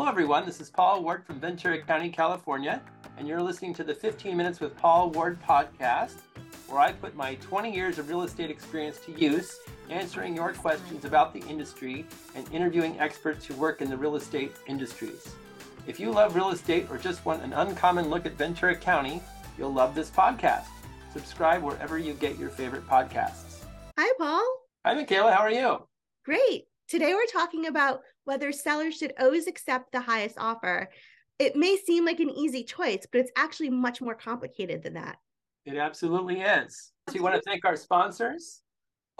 Hello, everyone. This is Paul Ward from Ventura County, California, and you're listening to the 15 Minutes with Paul Ward podcast, where I put my 20 years of real estate experience to use, answering your questions about the industry and interviewing experts who work in the real estate industries. If you love real estate or just want an uncommon look at Ventura County, you'll love this podcast. Subscribe wherever you get your favorite podcasts. Hi, Paul. Hi, Michaela. How are you? Great. Today we're talking about whether sellers should always accept the highest offer. It may seem like an easy choice, but it's actually much more complicated than that. It absolutely is. So, you want to thank our sponsors,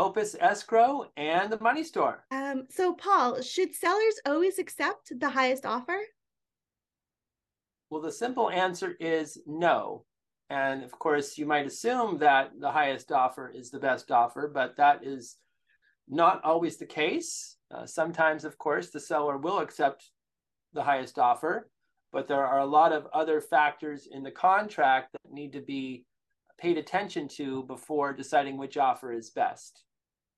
Opus Escrow and the Money Store. Um, so, Paul, should sellers always accept the highest offer? Well, the simple answer is no. And of course, you might assume that the highest offer is the best offer, but that is not always the case. Uh, sometimes, of course, the seller will accept the highest offer, but there are a lot of other factors in the contract that need to be paid attention to before deciding which offer is best.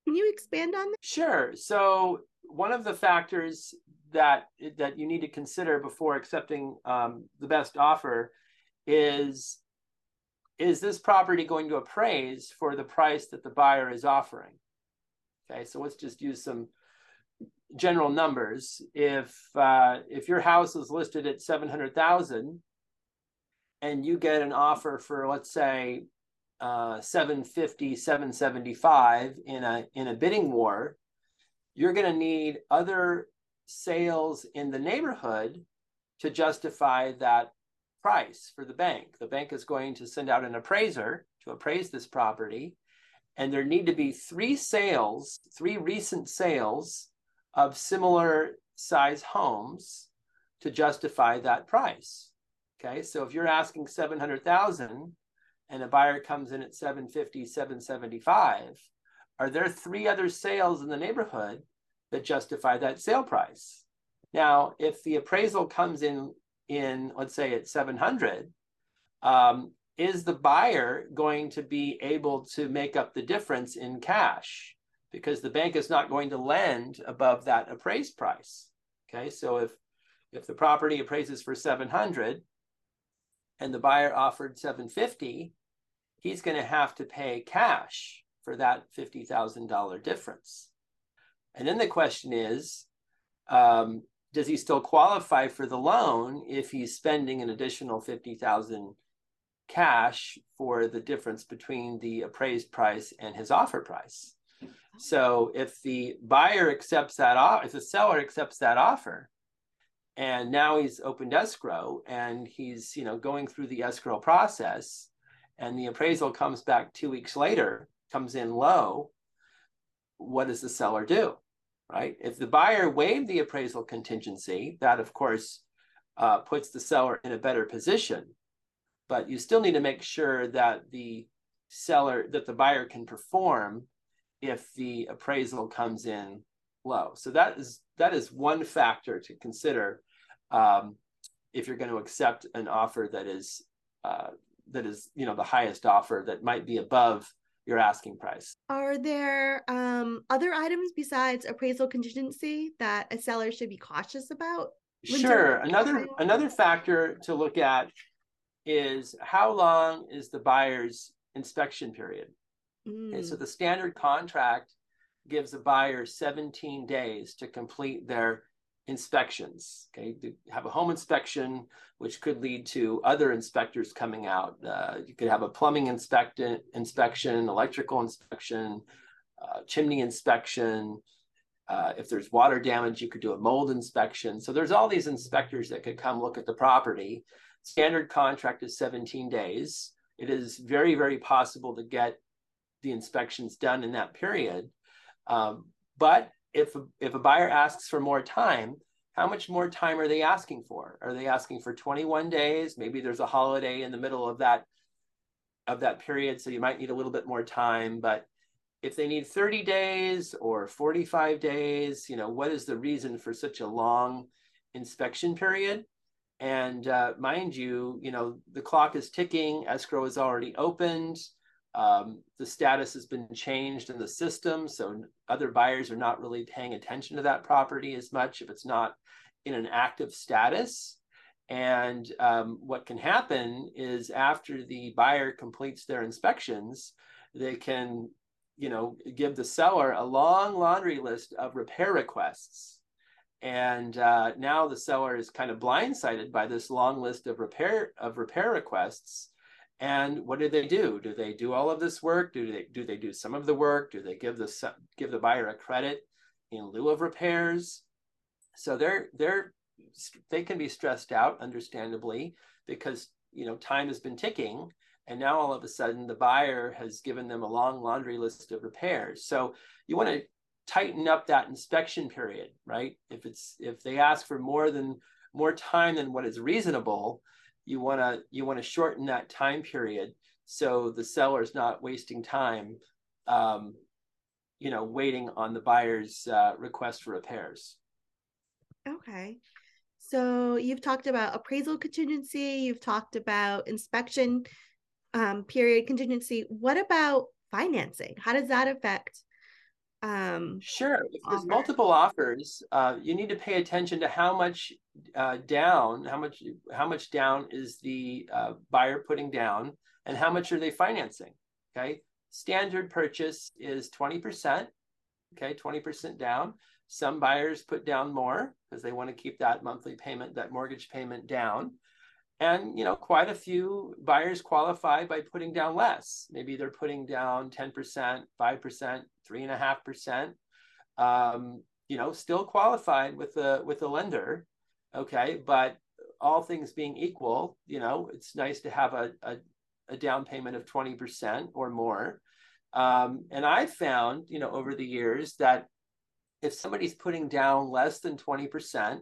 Can you expand on that? Sure. So one of the factors that that you need to consider before accepting um, the best offer is is this property going to appraise for the price that the buyer is offering? Okay, so let's just use some general numbers. If uh, if your house is listed at seven hundred thousand, and you get an offer for let's say uh, 750 775 in a in a bidding war you're going to need other sales in the neighborhood to justify that price for the bank the bank is going to send out an appraiser to appraise this property and there need to be three sales three recent sales of similar size homes to justify that price. Okay, so if you're asking 700,000 and a buyer comes in at 750, 775, are there three other sales in the neighborhood that justify that sale price? Now, if the appraisal comes in in let's say at 700, um, is the buyer going to be able to make up the difference in cash? Because the bank is not going to lend above that appraised price. Okay, so if if the property appraises for 700 and the buyer offered 750, he's going to have to pay cash for that $50,000 difference. And then the question is, um, does he still qualify for the loan if he's spending an additional 50,000 cash for the difference between the appraised price and his offer price? So if the buyer accepts that offer, if the seller accepts that offer, and now he's opened escrow and he's you know going through the escrow process, and the appraisal comes back two weeks later, comes in low, what does the seller do? Right? If the buyer waived the appraisal contingency, that of course uh, puts the seller in a better position. But you still need to make sure that the seller, that the buyer can perform if the appraisal comes in low. So that is that is one factor to consider um, if you're going to accept an offer that is uh, that is you know the highest offer that might be above your asking price. Are there um, other items besides appraisal contingency that a seller should be cautious about? Sure. Another another factor to look at is how long is the buyer's inspection period. Mm. Okay, so the standard contract gives the buyer 17 days to complete their inspections. Okay, to have a home inspection, which could lead to other inspectors coming out. Uh, you could have a plumbing inspect- inspection, electrical inspection, uh, chimney inspection. Uh, if there's water damage, you could do a mold inspection. So there's all these inspectors that could come look at the property. Standard contract is 17 days. It is very, very possible to get the inspections done in that period. Um, but if if a buyer asks for more time, how much more time are they asking for? Are they asking for 21 days? Maybe there's a holiday in the middle of that of that period, so you might need a little bit more time. But if they need 30 days or 45 days, you know, what is the reason for such a long inspection period? And uh, mind you, you know, the clock is ticking, escrow is already opened. Um, the status has been changed in the system, so other buyers are not really paying attention to that property as much if it's not in an active status. And um, what can happen is after the buyer completes their inspections, they can, you know, give the seller a long laundry list of repair requests. And uh, now the seller is kind of blindsided by this long list of repair of repair requests. And what do they do? Do they do all of this work? Do they do they do some of the work? Do they give the give the buyer a credit in lieu of repairs? So they're they're they can be stressed out, understandably, because you know time has been ticking, and now all of a sudden the buyer has given them a long laundry list of repairs. So you want to tighten up that inspection period, right? If it's if they ask for more than more time than what is reasonable, you want to you want to shorten that time period so the seller is not wasting time um, you know waiting on the buyer's uh, request for repairs. Okay. So you've talked about appraisal contingency you've talked about inspection um, period contingency. What about financing? How does that affect um, sure. If there's offer. multiple offers, uh, you need to pay attention to how much uh, down, how much how much down is the uh, buyer putting down, and how much are they financing. Okay, standard purchase is twenty percent. Okay, twenty percent down. Some buyers put down more because they want to keep that monthly payment, that mortgage payment down. And you know, quite a few buyers qualify by putting down less. Maybe they're putting down 10%, 5%, three and a half percent. Um, you know, still qualified with the with the lender. Okay, but all things being equal, you know, it's nice to have a, a, a down payment of 20% or more. Um, and I've found, you know, over the years that if somebody's putting down less than 20%,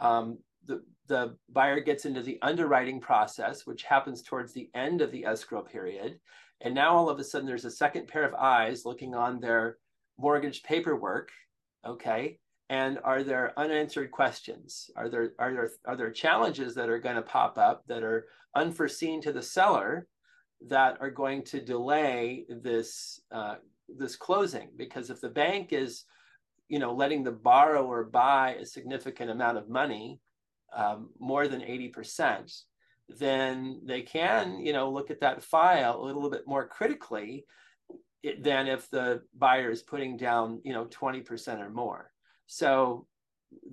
um, the, the buyer gets into the underwriting process, which happens towards the end of the escrow period. And now all of a sudden there's a second pair of eyes looking on their mortgage paperwork. Okay. And are there unanswered questions? Are there are there are there challenges that are going to pop up that are unforeseen to the seller that are going to delay this uh, this closing? Because if the bank is, you know, letting the borrower buy a significant amount of money um, more than 80%, then they can, you know, look at that file a little bit more critically than if the buyer is putting down, you know, 20% or more. So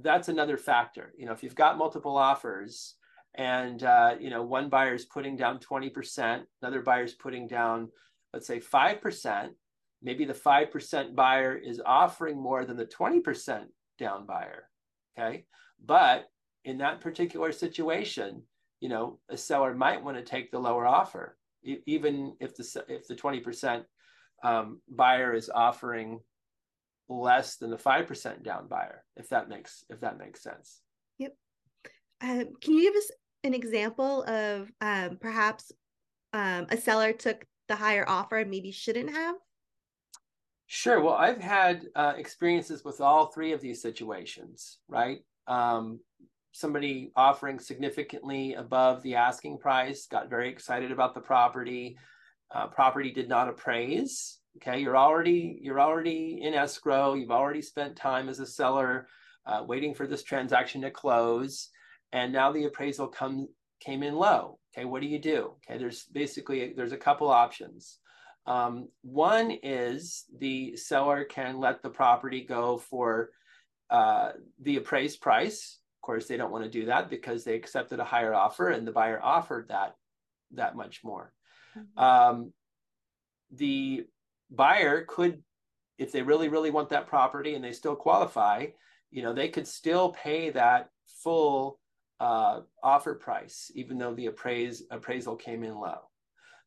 that's another factor. You know, if you've got multiple offers and, uh, you know, one buyer is putting down 20%, another buyer is putting down, let's say 5%, maybe the 5% buyer is offering more than the 20% down buyer. Okay. But in that particular situation, you know, a seller might want to take the lower offer, even if the if the twenty percent um, buyer is offering less than the five percent down buyer. If that makes if that makes sense. Yep. Um, can you give us an example of um, perhaps um, a seller took the higher offer and maybe shouldn't have? Sure. Well, I've had uh, experiences with all three of these situations, right? Um, somebody offering significantly above the asking price, got very excited about the property. Uh, property did not appraise. Okay, you're already you're already in escrow. You've already spent time as a seller uh, waiting for this transaction to close, and now the appraisal come came in low. Okay, what do you do? Okay, there's basically there's a couple options. Um, one is the seller can let the property go for uh, the appraised price of course, they don't want to do that because they accepted a higher offer and the buyer offered that that much more. Mm-hmm. Um, the buyer could, if they really, really want that property and they still qualify, you know, they could still pay that full uh, offer price, even though the appraise, appraisal came in low.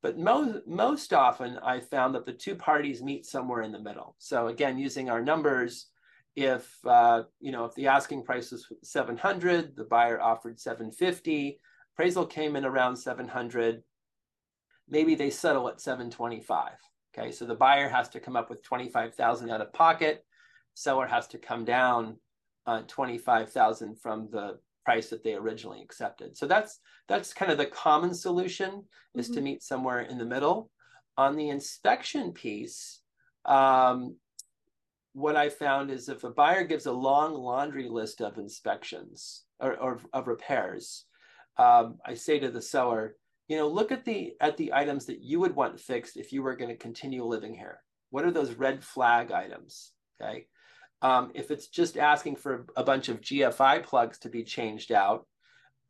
But most most often, I found that the two parties meet somewhere in the middle. So again, using our numbers, if uh, you know if the asking price was 700 the buyer offered 750 appraisal came in around 700 maybe they settle at 725 okay? So the buyer has to come up with 25000 out of pocket seller has to come down uh, 25000 from the price that they originally accepted. So that's that's kind of the common solution is mm-hmm. to meet somewhere in the middle. On the inspection piece um, what I found is if a buyer gives a long laundry list of inspections or, or of repairs, um, I say to the seller, you know, look at the at the items that you would want fixed if you were going to continue living here. What are those red flag items? Okay. Um, if it's just asking for a bunch of GFI plugs to be changed out,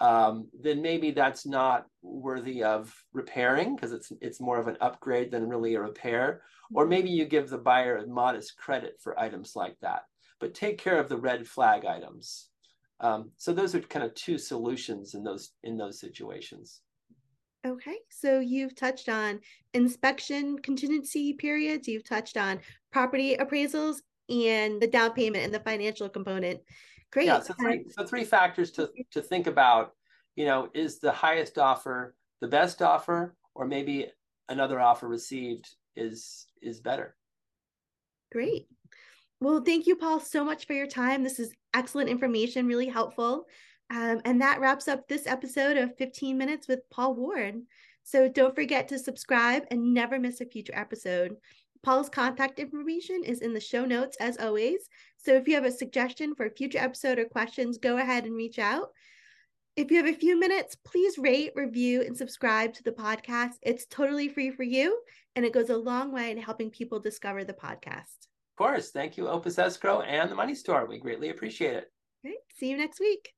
um, then maybe that's not worthy of repairing because it's it's more of an upgrade than really a repair. Or mm-hmm. maybe you give the buyer a modest credit for items like that. But take care of the red flag items. Um, so those are kind of two solutions in those in those situations. Okay, so you've touched on inspection contingency periods. You've touched on property appraisals and the down payment and the financial component. Great. Yeah, so three, so three factors to, to think about, you know, is the highest offer the best offer or maybe another offer received is is better. Great. Well, thank you, Paul, so much for your time. This is excellent information, really helpful. Um, and that wraps up this episode of 15 Minutes with Paul Ward. So don't forget to subscribe and never miss a future episode. Paul's contact information is in the show notes as always. So if you have a suggestion for a future episode or questions, go ahead and reach out. If you have a few minutes, please rate, review, and subscribe to the podcast. It's totally free for you, and it goes a long way in helping people discover the podcast. Of course. Thank you, Opus Escrow and the Money Store. We greatly appreciate it. Okay. See you next week.